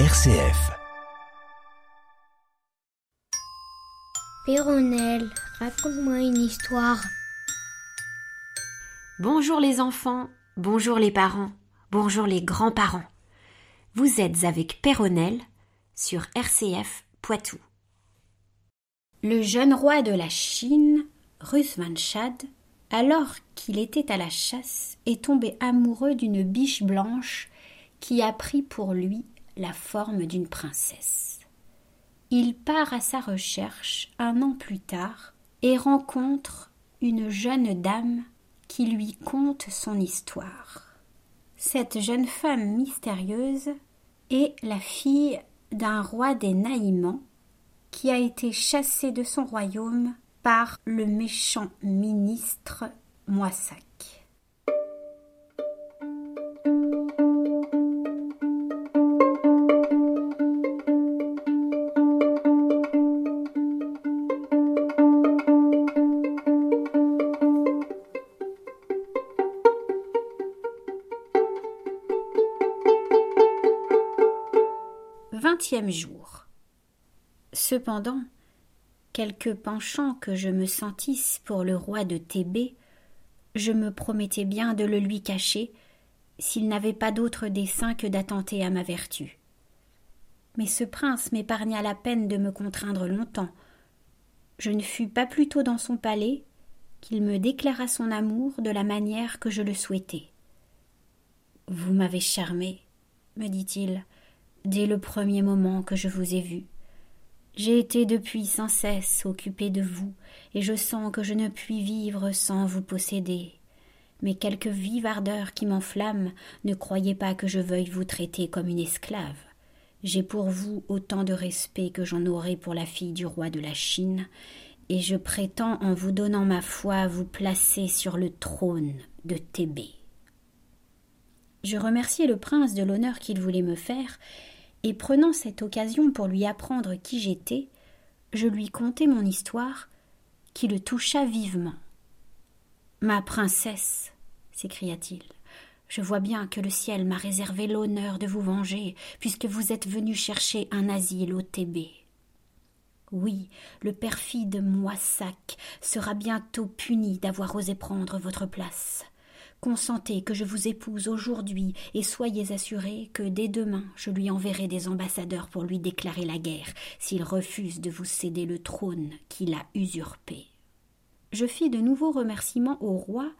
RCF. Péronnelle, raconte-moi une histoire. Bonjour les enfants, bonjour les parents, bonjour les grands-parents. Vous êtes avec Péronnelle sur RCF Poitou. Le jeune roi de la Chine, Rusvanchad, alors qu'il était à la chasse, est tombé amoureux d'une biche blanche qui a pris pour lui la forme d'une princesse. Il part à sa recherche un an plus tard et rencontre une jeune dame qui lui conte son histoire. Cette jeune femme mystérieuse est la fille d'un roi des Naïmans qui a été chassé de son royaume par le méchant ministre Moissac. Cependant, quelque penchant que je me sentisse pour le roi de Thébé, je me promettais bien de le lui cacher s'il n'avait pas d'autre dessein que d'attenter à ma vertu. Mais ce prince m'épargna la peine de me contraindre longtemps. Je ne fus pas plus tôt dans son palais qu'il me déclara son amour de la manière que je le souhaitais. Vous m'avez charmé, me dit-il, dès le premier moment que je vous ai vu. J'ai été depuis sans cesse occupé de vous, et je sens que je ne puis vivre sans vous posséder. Mais quelque vive ardeur qui m'enflamme, ne croyez pas que je veuille vous traiter comme une esclave. J'ai pour vous autant de respect que j'en aurai pour la fille du roi de la Chine, et je prétends en vous donnant ma foi vous placer sur le trône de Thébé. Je remerciai le prince de l'honneur qu'il voulait me faire, et prenant cette occasion pour lui apprendre qui j'étais, je lui contai mon histoire, qui le toucha vivement. Ma princesse, s'écria-t-il, je vois bien que le ciel m'a réservé l'honneur de vous venger, puisque vous êtes venu chercher un asile au Thébé. Oui, le perfide Moissac sera bientôt puni d'avoir osé prendre votre place. Consentez que je vous épouse aujourd'hui et soyez assurés que dès demain je lui enverrai des ambassadeurs pour lui déclarer la guerre s'il refuse de vous céder le trône qu'il a usurpé. Je fis de nouveaux remerciements au roi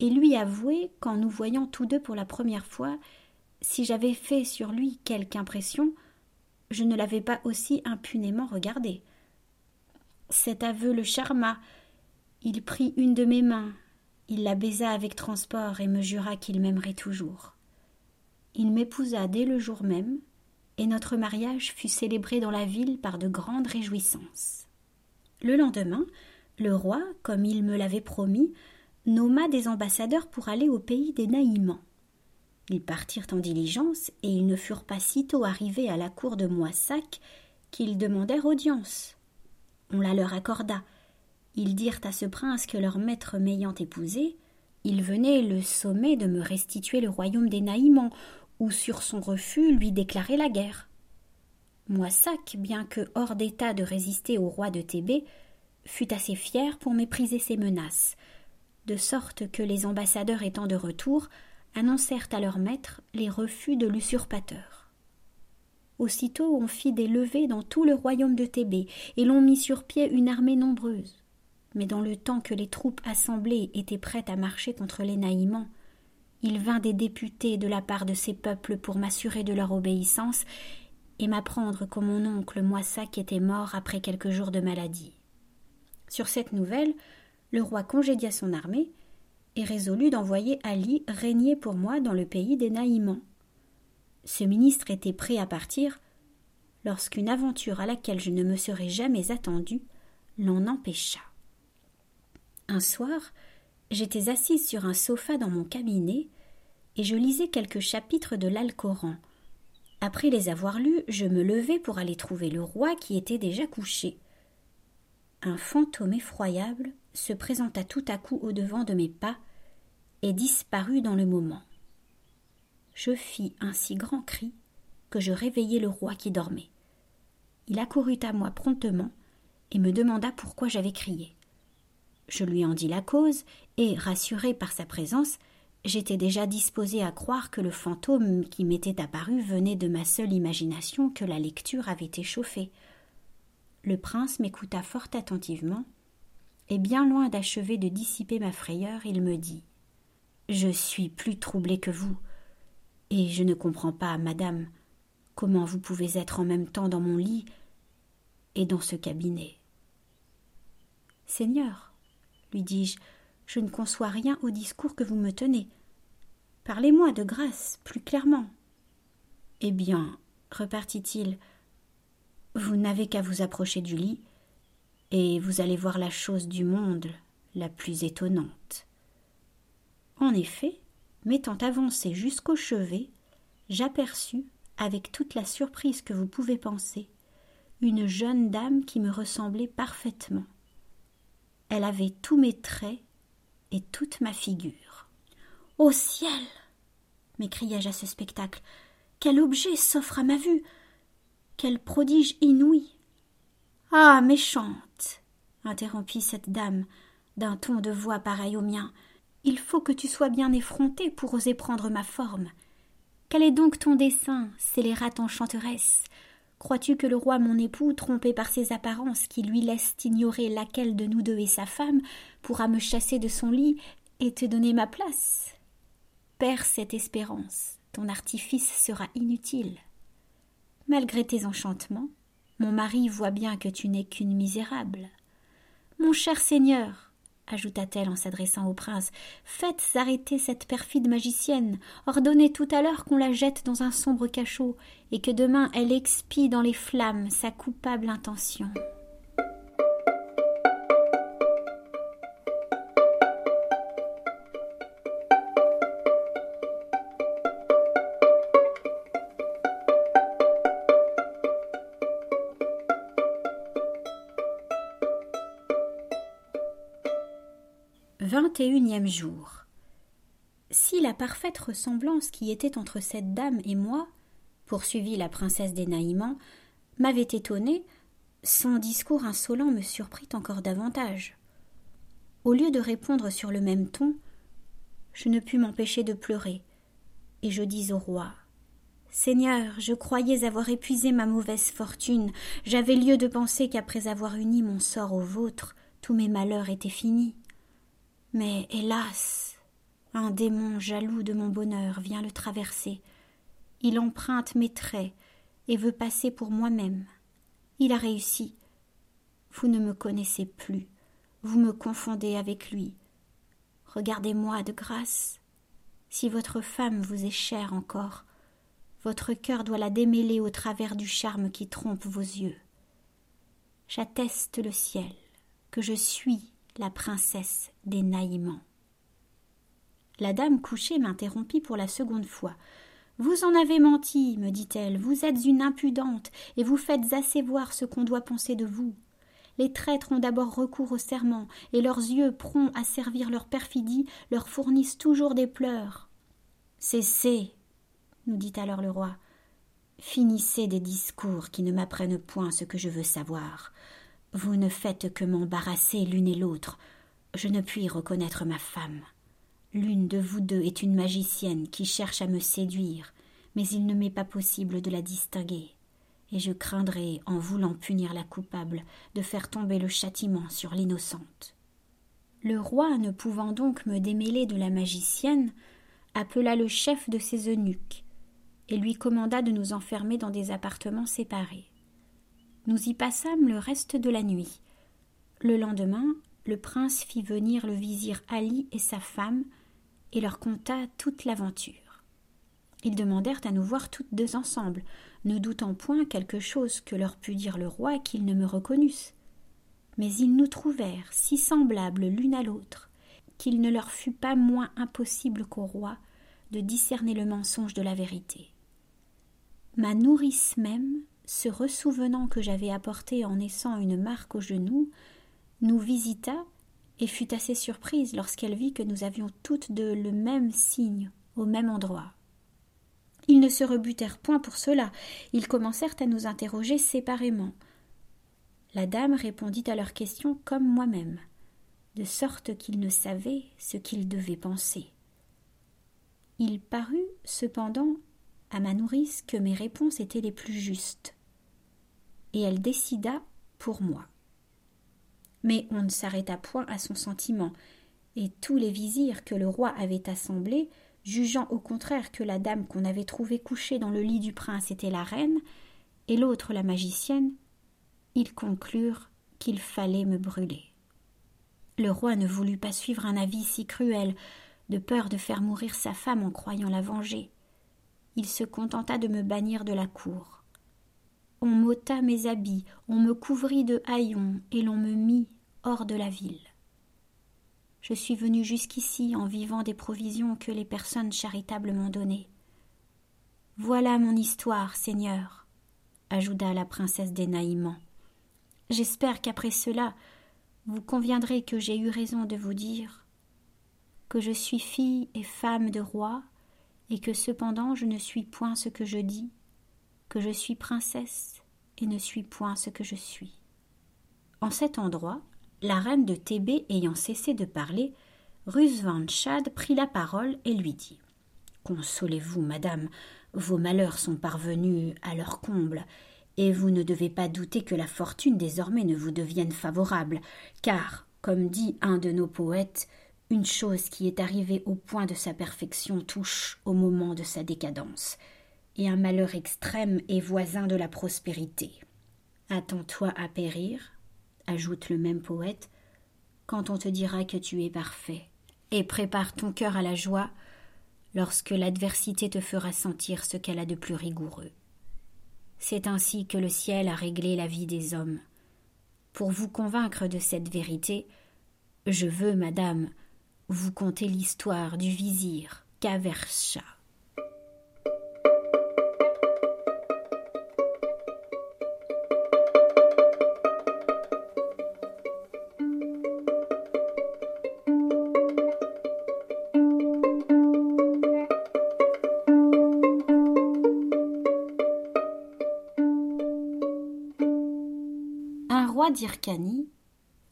et lui avouai qu'en nous voyant tous deux pour la première fois, si j'avais fait sur lui quelque impression, je ne l'avais pas aussi impunément regardé. Cet aveu le charma. Il prit une de mes mains, il la baisa avec transport et me jura qu'il m'aimerait toujours. Il m'épousa dès le jour même, et notre mariage fut célébré dans la ville par de grandes réjouissances. Le lendemain, le roi, comme il me l'avait promis, nomma des ambassadeurs pour aller au pays des Naïmans. Ils partirent en diligence, et ils ne furent pas sitôt arrivés à la cour de Moissac qu'ils demandèrent audience. On la leur accorda, ils dirent à ce prince que leur maître m'ayant épousé, il venait le sommet de me restituer le royaume des Naïmans, ou sur son refus lui déclarer la guerre. Moissac, bien que hors d'état de résister au roi de Thébé, fut assez fier pour mépriser ses menaces, de sorte que les ambassadeurs étant de retour, annoncèrent à leur maître les refus de l'usurpateur. Aussitôt on fit des levées dans tout le royaume de Thébé, et l'on mit sur pied une armée nombreuse. Mais dans le temps que les troupes assemblées étaient prêtes à marcher contre les Naïmans, il vint des députés de la part de ces peuples pour m'assurer de leur obéissance et m'apprendre que mon oncle Moissac était mort après quelques jours de maladie. Sur cette nouvelle, le roi congédia son armée et résolut d'envoyer Ali régner pour moi dans le pays des Naïmans. Ce ministre était prêt à partir lorsqu'une aventure à laquelle je ne me serais jamais attendu l'en empêcha. Un soir, j'étais assise sur un sofa dans mon cabinet et je lisais quelques chapitres de l'Alcoran. Après les avoir lus, je me levai pour aller trouver le roi qui était déjà couché. Un fantôme effroyable se présenta tout à coup au devant de mes pas et disparut dans le moment. Je fis un si grand cri que je réveillai le roi qui dormait. Il accourut à moi promptement et me demanda pourquoi j'avais crié. Je lui en dis la cause, et, rassuré par sa présence, j'étais déjà disposé à croire que le fantôme qui m'était apparu venait de ma seule imagination que la lecture avait échauffée. Le prince m'écouta fort attentivement, et bien loin d'achever de dissiper ma frayeur, il me dit Je suis plus troublé que vous, et je ne comprends pas, madame, comment vous pouvez être en même temps dans mon lit et dans ce cabinet. Seigneur, lui dis-je, je ne conçois rien au discours que vous me tenez. Parlez-moi de grâce, plus clairement. Eh bien, repartit-il, vous n'avez qu'à vous approcher du lit, et vous allez voir la chose du monde la plus étonnante. En effet, m'étant avancé jusqu'au chevet, j'aperçus, avec toute la surprise que vous pouvez penser, une jeune dame qui me ressemblait parfaitement. Elle avait tous mes traits et toute ma figure. Ô ciel m'écriai-je à ce spectacle. Quel objet s'offre à ma vue Quel prodige inouï Ah méchante interrompit cette dame d'un ton de voix pareil au mien. Il faut que tu sois bien effrontée pour oser prendre ma forme. Quel est donc ton dessein, scélérate enchanteresse? Crois-tu que le roi mon époux, trompé par ses apparences qui lui laissent ignorer laquelle de nous deux est sa femme, pourra me chasser de son lit et te donner ma place? Perds cette espérance, ton artifice sera inutile. Malgré tes enchantements, mon mari voit bien que tu n'es qu'une misérable. Mon cher seigneur, ajouta-t-elle en s'adressant au prince, faites arrêter cette perfide magicienne, ordonnez tout à l'heure qu'on la jette dans un sombre cachot, et que demain elle expie dans les flammes sa coupable intention. Jour. Si la parfaite ressemblance qui était entre cette dame et moi, poursuivit la princesse des Naïmans, m'avait étonnée, son discours insolent me surprit encore davantage. Au lieu de répondre sur le même ton, je ne pus m'empêcher de pleurer, et je dis au roi Seigneur, je croyais avoir épuisé ma mauvaise fortune, j'avais lieu de penser qu'après avoir uni mon sort au vôtre, tous mes malheurs étaient finis. Mais hélas. Un démon jaloux de mon bonheur vient le traverser. Il emprunte mes traits et veut passer pour moi-même. Il a réussi. Vous ne me connaissez plus. Vous me confondez avec lui. Regardez-moi de grâce. Si votre femme vous est chère encore, votre cœur doit la démêler au travers du charme qui trompe vos yeux. J'atteste le ciel que je suis la princesse des Naïmans. La dame couchée m'interrompit pour la seconde fois. Vous en avez menti, me dit-elle, vous êtes une impudente, et vous faites assez voir ce qu'on doit penser de vous. Les traîtres ont d'abord recours au serment, et leurs yeux, prompts à servir leur perfidie, leur fournissent toujours des pleurs. Cessez, nous dit alors le roi. Finissez des discours qui ne m'apprennent point ce que je veux savoir. Vous ne faites que m'embarrasser l'une et l'autre. Je ne puis reconnaître ma femme. L'une de vous deux est une magicienne qui cherche à me séduire, mais il ne m'est pas possible de la distinguer, et je craindrais, en voulant punir la coupable, de faire tomber le châtiment sur l'innocente. Le roi, ne pouvant donc me démêler de la magicienne, appela le chef de ses eunuques, et lui commanda de nous enfermer dans des appartements séparés. Nous y passâmes le reste de la nuit. Le lendemain, le prince fit venir le vizir Ali et sa femme, et leur conta toute l'aventure. Ils demandèrent à nous voir toutes deux ensemble, ne doutant point quelque chose que leur pût dire le roi qu'ils ne me reconnussent. Mais ils nous trouvèrent si semblables l'une à l'autre qu'il ne leur fut pas moins impossible qu'au roi de discerner le mensonge de la vérité. Ma nourrice même se ressouvenant que j'avais apporté en naissant une marque au genou, nous visita et fut assez surprise lorsqu'elle vit que nous avions toutes deux le même signe au même endroit. Ils ne se rebutèrent point pour cela, ils commencèrent à nous interroger séparément. La dame répondit à leurs questions comme moi-même, de sorte qu'ils ne savaient ce qu'ils devaient penser. Il parut, cependant, à ma nourrice que mes réponses étaient les plus justes, et elle décida pour moi. Mais on ne s'arrêta point à son sentiment, et tous les vizirs que le roi avait assemblés, jugeant au contraire que la dame qu'on avait trouvée couchée dans le lit du prince était la reine, et l'autre la magicienne, ils conclurent qu'il fallait me brûler. Le roi ne voulut pas suivre un avis si cruel, de peur de faire mourir sa femme en croyant la venger. Il se contenta de me bannir de la cour. On m'ôta mes habits, on me couvrit de haillons, et l'on me mit hors de la ville. Je suis venu jusqu'ici en vivant des provisions que les personnes charitables m'ont données. Voilà mon histoire, Seigneur, ajouta la princesse des. J'espère qu'après cela, vous conviendrez que j'ai eu raison de vous dire que je suis fille et femme de roi, et que cependant je ne suis point ce que je dis, que je suis princesse et ne suis point ce que je suis. En cet endroit, la reine de Thébé ayant cessé de parler, Rusvan-Chad prit la parole et lui dit Consolez-vous, madame, vos malheurs sont parvenus à leur comble, et vous ne devez pas douter que la fortune désormais ne vous devienne favorable, car, comme dit un de nos poètes, une chose qui est arrivée au point de sa perfection touche au moment de sa décadence, et un malheur extrême est voisin de la prospérité. Attends-toi à périr, ajoute le même poète, quand on te dira que tu es parfait, et prépare ton cœur à la joie lorsque l'adversité te fera sentir ce qu'elle a de plus rigoureux. C'est ainsi que le ciel a réglé la vie des hommes. Pour vous convaincre de cette vérité, je veux, madame, vous conter l'histoire du vizir Kaversha. d'Irkani,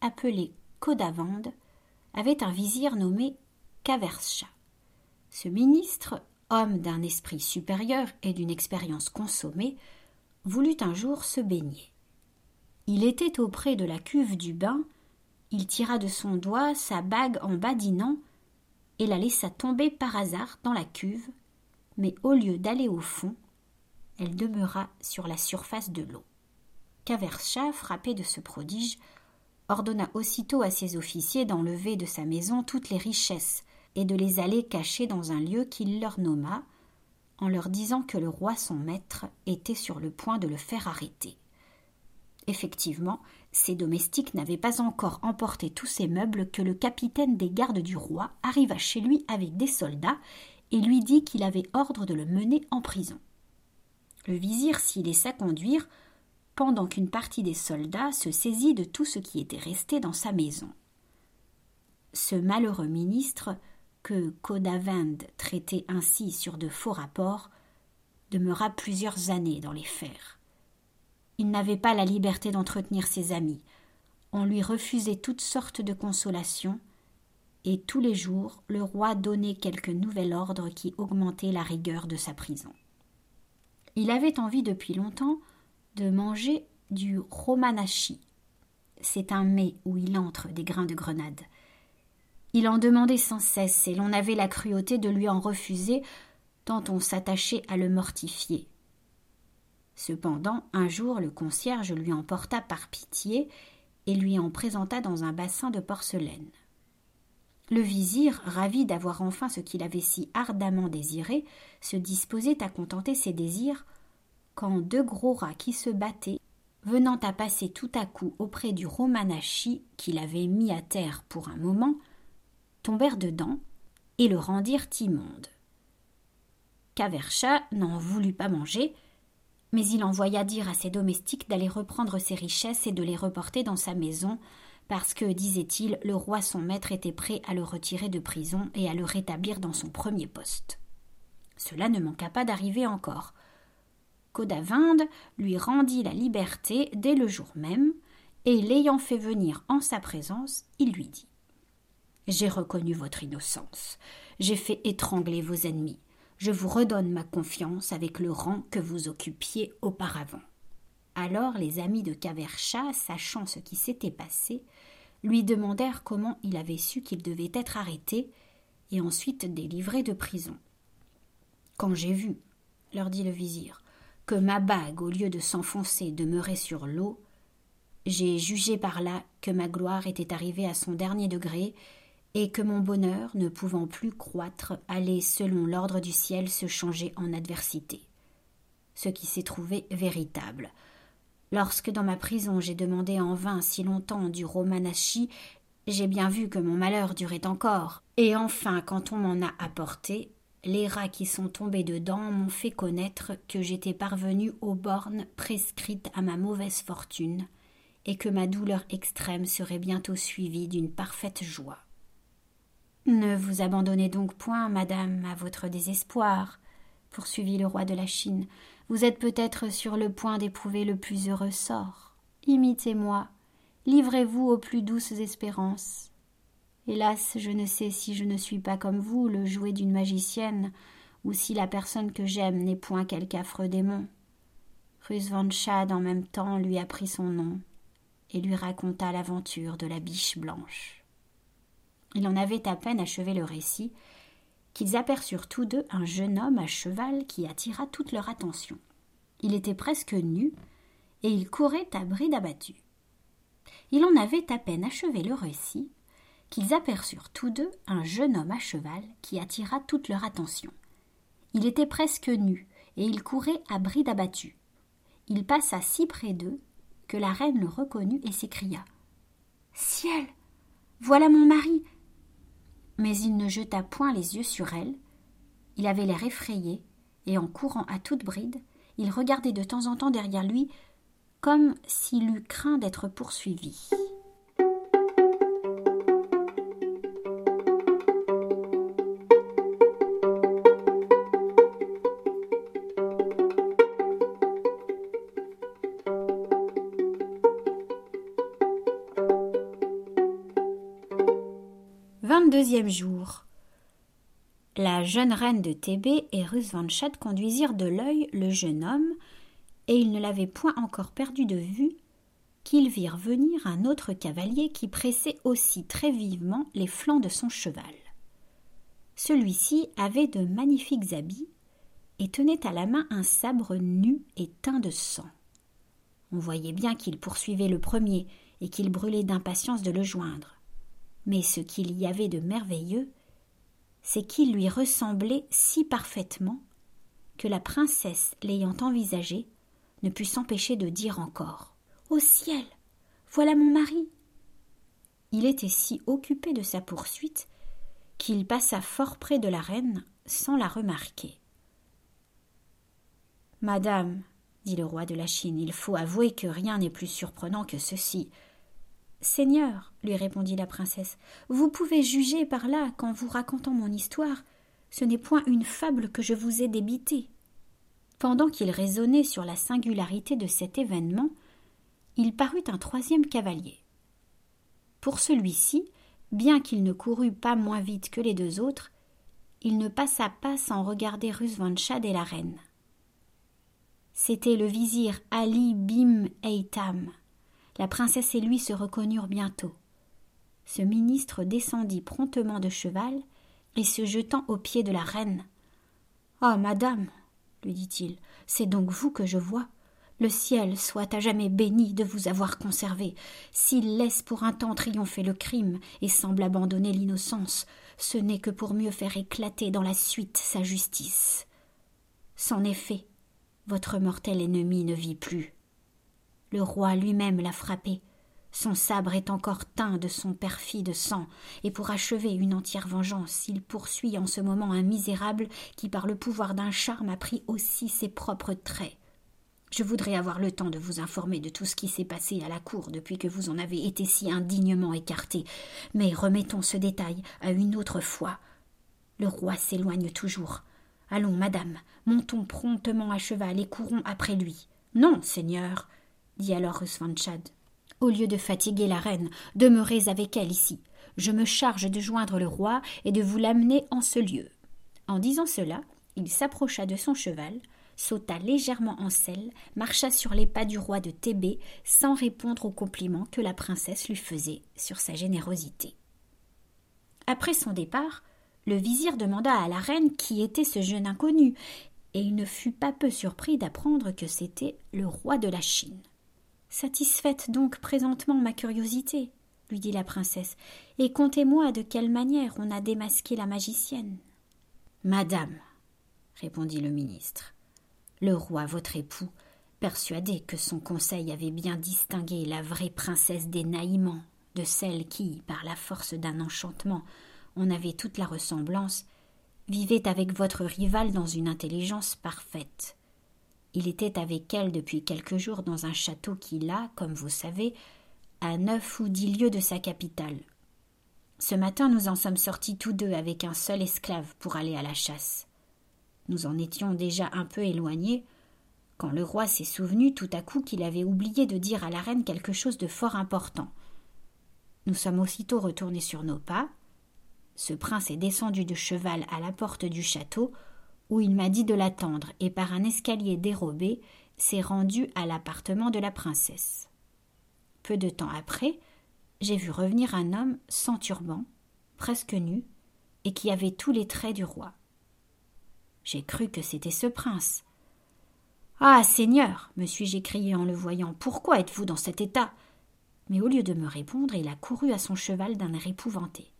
appelé Kodavand, avait un vizir nommé Kaversha. Ce ministre, homme d'un esprit supérieur et d'une expérience consommée, voulut un jour se baigner. Il était auprès de la cuve du bain, il tira de son doigt sa bague en badinant et la laissa tomber par hasard dans la cuve, mais au lieu d'aller au fond, elle demeura sur la surface de l'eau. Kaversha, frappé de ce prodige, ordonna aussitôt à ses officiers d'enlever de sa maison toutes les richesses et de les aller cacher dans un lieu qu'il leur nomma, en leur disant que le roi son maître était sur le point de le faire arrêter. Effectivement, ses domestiques n'avaient pas encore emporté tous ses meubles que le capitaine des gardes du roi arriva chez lui avec des soldats et lui dit qu'il avait ordre de le mener en prison. Le vizir s'y laissa conduire pendant qu'une partie des soldats se saisit de tout ce qui était resté dans sa maison. Ce malheureux ministre, que Kodavend traitait ainsi sur de faux rapports, demeura plusieurs années dans les fers. Il n'avait pas la liberté d'entretenir ses amis. On lui refusait toutes sortes de consolations, et tous les jours le roi donnait quelque nouvel ordre qui augmentait la rigueur de sa prison. Il avait envie depuis longtemps de manger du romanashi. C'est un mets où il entre des grains de grenade. Il en demandait sans cesse, et l'on avait la cruauté de lui en refuser, tant on s'attachait à le mortifier. Cependant, un jour, le concierge lui en porta par pitié et lui en présenta dans un bassin de porcelaine. Le vizir, ravi d'avoir enfin ce qu'il avait si ardemment désiré, se disposait à contenter ses désirs quand deux gros rats qui se battaient, venant à passer tout à coup auprès du Romanachi qu'il avait mis à terre pour un moment, tombèrent dedans et le rendirent immonde. Kaversha n'en voulut pas manger, mais il envoya dire à ses domestiques d'aller reprendre ses richesses et de les reporter dans sa maison, parce que, disait-il, le roi son maître était prêt à le retirer de prison et à le rétablir dans son premier poste. Cela ne manqua pas d'arriver encore. Lui rendit la liberté dès le jour même, et l'ayant fait venir en sa présence, il lui dit J'ai reconnu votre innocence, j'ai fait étrangler vos ennemis, je vous redonne ma confiance avec le rang que vous occupiez auparavant. Alors les amis de Cavercha, sachant ce qui s'était passé, lui demandèrent comment il avait su qu'il devait être arrêté et ensuite délivré de prison. Quand j'ai vu, leur dit le vizir, que ma bague, au lieu de s'enfoncer, demeurait sur l'eau, j'ai jugé par là que ma gloire était arrivée à son dernier degré, et que mon bonheur, ne pouvant plus croître, allait, selon l'ordre du ciel, se changer en adversité. Ce qui s'est trouvé véritable. Lorsque dans ma prison j'ai demandé en vain si longtemps du Romanashi, j'ai bien vu que mon malheur durait encore. Et enfin, quand on m'en a apporté, les rats qui sont tombés dedans m'ont fait connaître que j'étais parvenu aux bornes prescrites à ma mauvaise fortune, et que ma douleur extrême serait bientôt suivie d'une parfaite joie. Ne vous abandonnez donc point, madame, à votre désespoir, poursuivit le roi de la Chine. Vous êtes peut-être sur le point d'éprouver le plus heureux sort. Imitez-moi, livrez-vous aux plus douces espérances. Hélas, je ne sais si je ne suis pas comme vous, le jouet d'une magicienne, ou si la personne que j'aime n'est point quelque affreux démon. Schad en même temps lui apprit son nom et lui raconta l'aventure de la biche blanche. Il en avait à peine achevé le récit qu'ils aperçurent tous deux un jeune homme à cheval qui attira toute leur attention. Il était presque nu et il courait à bride abattue. Il en avait à peine achevé le récit qu'ils aperçurent tous deux un jeune homme à cheval qui attira toute leur attention. Il était presque nu et il courait à bride abattue. Il passa si près d'eux que la reine le reconnut et s'écria Ciel Voilà mon mari mais il ne jeta point les yeux sur elle. Il avait l'air effrayé, et en courant à toute bride, il regardait de temps en temps derrière lui, comme s'il eût craint d'être poursuivi. Vingt-deuxième jour. La jeune reine de Thébé et Rus van conduisirent de l'œil le jeune homme, et ils ne l'avaient point encore perdu de vue qu'ils virent venir un autre cavalier qui pressait aussi très vivement les flancs de son cheval. Celui-ci avait de magnifiques habits et tenait à la main un sabre nu et teint de sang. On voyait bien qu'il poursuivait le premier et qu'il brûlait d'impatience de le joindre. Mais ce qu'il y avait de merveilleux, c'est qu'il lui ressemblait si parfaitement que la princesse, l'ayant envisagé, ne put s'empêcher de dire encore Au ciel Voilà mon mari Il était si occupé de sa poursuite qu'il passa fort près de la reine sans la remarquer. Madame, dit le roi de la Chine, il faut avouer que rien n'est plus surprenant que ceci. Seigneur, lui répondit la princesse, vous pouvez juger par là qu'en vous racontant mon histoire, ce n'est point une fable que je vous ai débitée. Pendant qu'il raisonnait sur la singularité de cet événement, il parut un troisième cavalier. Pour celui-ci, bien qu'il ne courût pas moins vite que les deux autres, il ne passa pas sans regarder Rusvanchad et la reine. C'était le vizir Ali Bim Eitam, la princesse et lui se reconnurent bientôt. Ce ministre descendit promptement de cheval et se jetant aux pieds de la reine. Ah. madame, lui dit-il, c'est donc vous que je vois. Le ciel soit à jamais béni de vous avoir conservé. S'il laisse pour un temps triompher le crime et semble abandonner l'innocence, ce n'est que pour mieux faire éclater dans la suite sa justice. C'en est fait. Votre mortel ennemi ne vit plus. Le roi lui-même l'a frappé. Son sabre est encore teint de son perfide sang, et pour achever une entière vengeance, il poursuit en ce moment un misérable qui, par le pouvoir d'un charme, a pris aussi ses propres traits. Je voudrais avoir le temps de vous informer de tout ce qui s'est passé à la cour depuis que vous en avez été si indignement écarté, mais remettons ce détail à une autre fois. Le roi s'éloigne toujours. Allons, madame, montons promptement à cheval et courons après lui. Non, seigneur, dit alors Rusvanchad. Au lieu de fatiguer la reine, demeurez avec elle ici. Je me charge de joindre le roi et de vous l'amener en ce lieu. En disant cela, il s'approcha de son cheval, sauta légèrement en selle, marcha sur les pas du roi de Thébé sans répondre aux compliments que la princesse lui faisait sur sa générosité. Après son départ, le vizir demanda à la reine qui était ce jeune inconnu, et il ne fut pas peu surpris d'apprendre que c'était le roi de la Chine. Satisfaites donc présentement ma curiosité, lui dit la princesse, et contez-moi de quelle manière on a démasqué la magicienne. Madame, répondit le ministre, le roi votre époux, persuadé que son conseil avait bien distingué la vraie princesse des Naïmans de celle qui, par la force d'un enchantement, en avait toute la ressemblance, vivait avec votre rivale dans une intelligence parfaite. Il était avec elle depuis quelques jours dans un château qui l'a, comme vous savez, à neuf ou dix lieues de sa capitale. Ce matin nous en sommes sortis tous deux avec un seul esclave pour aller à la chasse. Nous en étions déjà un peu éloignés, quand le roi s'est souvenu tout à coup qu'il avait oublié de dire à la reine quelque chose de fort important. Nous sommes aussitôt retournés sur nos pas. Ce prince est descendu de cheval à la porte du château, où il m'a dit de l'attendre, et par un escalier dérobé s'est rendu à l'appartement de la princesse. Peu de temps après, j'ai vu revenir un homme sans turban, presque nu, et qui avait tous les traits du roi. J'ai cru que c'était ce prince. Ah. Seigneur. me suis je écrié en le voyant. Pourquoi êtes vous dans cet état? Mais au lieu de me répondre, il a couru à son cheval d'un air épouvanté.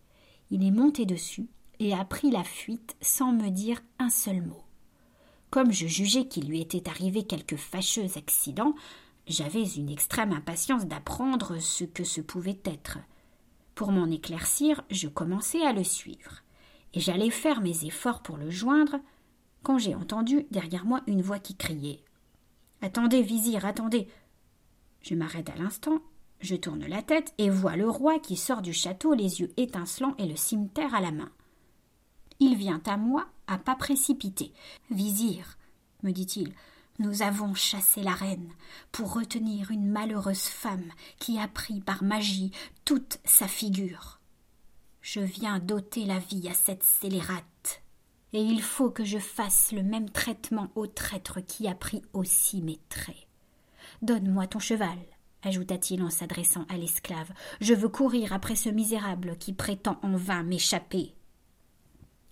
Il est monté dessus et a pris la fuite sans me dire un seul mot. Comme je jugeais qu'il lui était arrivé quelque fâcheux accident, j'avais une extrême impatience d'apprendre ce que ce pouvait être. Pour m'en éclaircir, je commençai à le suivre, et j'allais faire mes efforts pour le joindre, quand j'ai entendu derrière moi une voix qui criait Attendez, vizir, attendez. Je m'arrête à l'instant, je tourne la tête et vois le roi qui sort du château les yeux étincelants et le cimetière à la main. Il vient à moi à pas précipité. Vizir, me dit-il, nous avons chassé la reine pour retenir une malheureuse femme qui a pris par magie toute sa figure. Je viens d'ôter la vie à cette scélérate et il faut que je fasse le même traitement au traître qui a pris aussi mes traits. Donne-moi ton cheval, ajouta-t-il en s'adressant à l'esclave. Je veux courir après ce misérable qui prétend en vain m'échapper.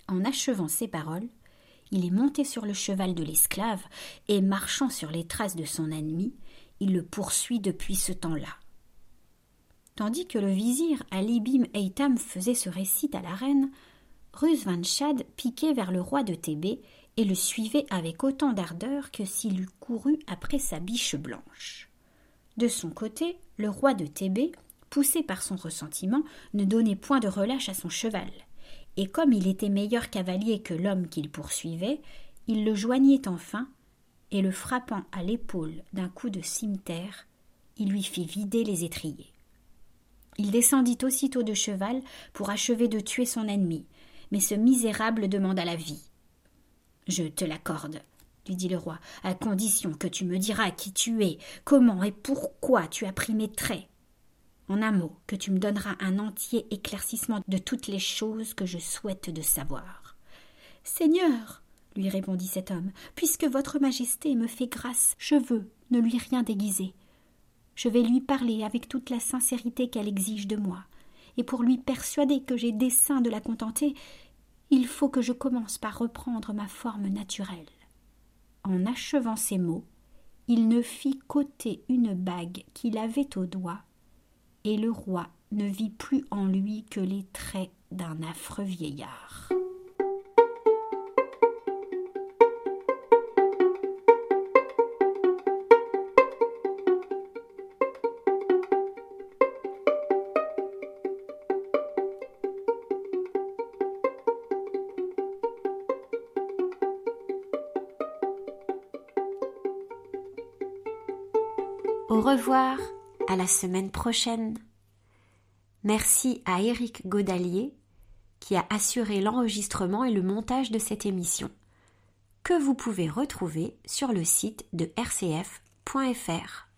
En achevant ces paroles, il est monté sur le cheval de l'esclave, et marchant sur les traces de son ennemi, il le poursuit depuis ce temps-là. Tandis que le vizir Ali Bim Eitam faisait ce récit à la reine, Chad piquait vers le roi de Thébé et le suivait avec autant d'ardeur que s'il eût couru après sa biche blanche. De son côté, le roi de Thébé, poussé par son ressentiment, ne donnait point de relâche à son cheval, et comme il était meilleur cavalier que l'homme qu'il poursuivait, il le joignait enfin, et le frappant à l'épaule d'un coup de cimeterre, il lui fit vider les étriers. Il descendit aussitôt de cheval pour achever de tuer son ennemi, mais ce misérable demanda la vie. Je te l'accorde, lui dit le roi, à condition que tu me diras qui tu es, comment et pourquoi tu as pris mes traits. En un mot, que tu me donneras un entier éclaircissement de toutes les choses que je souhaite de savoir. Seigneur, lui répondit cet homme, puisque votre majesté me fait grâce, je veux ne lui rien déguiser. Je vais lui parler avec toute la sincérité qu'elle exige de moi et pour lui persuader que j'ai dessein de la contenter, il faut que je commence par reprendre ma forme naturelle. En achevant ces mots, il ne fit qu'ôter une bague qu'il avait au doigt, et le roi ne vit plus en lui que les traits d'un affreux vieillard. Au revoir, à la semaine prochaine. Merci à Éric Godalier qui a assuré l'enregistrement et le montage de cette émission. que vous pouvez retrouver sur le site de rcf.fr.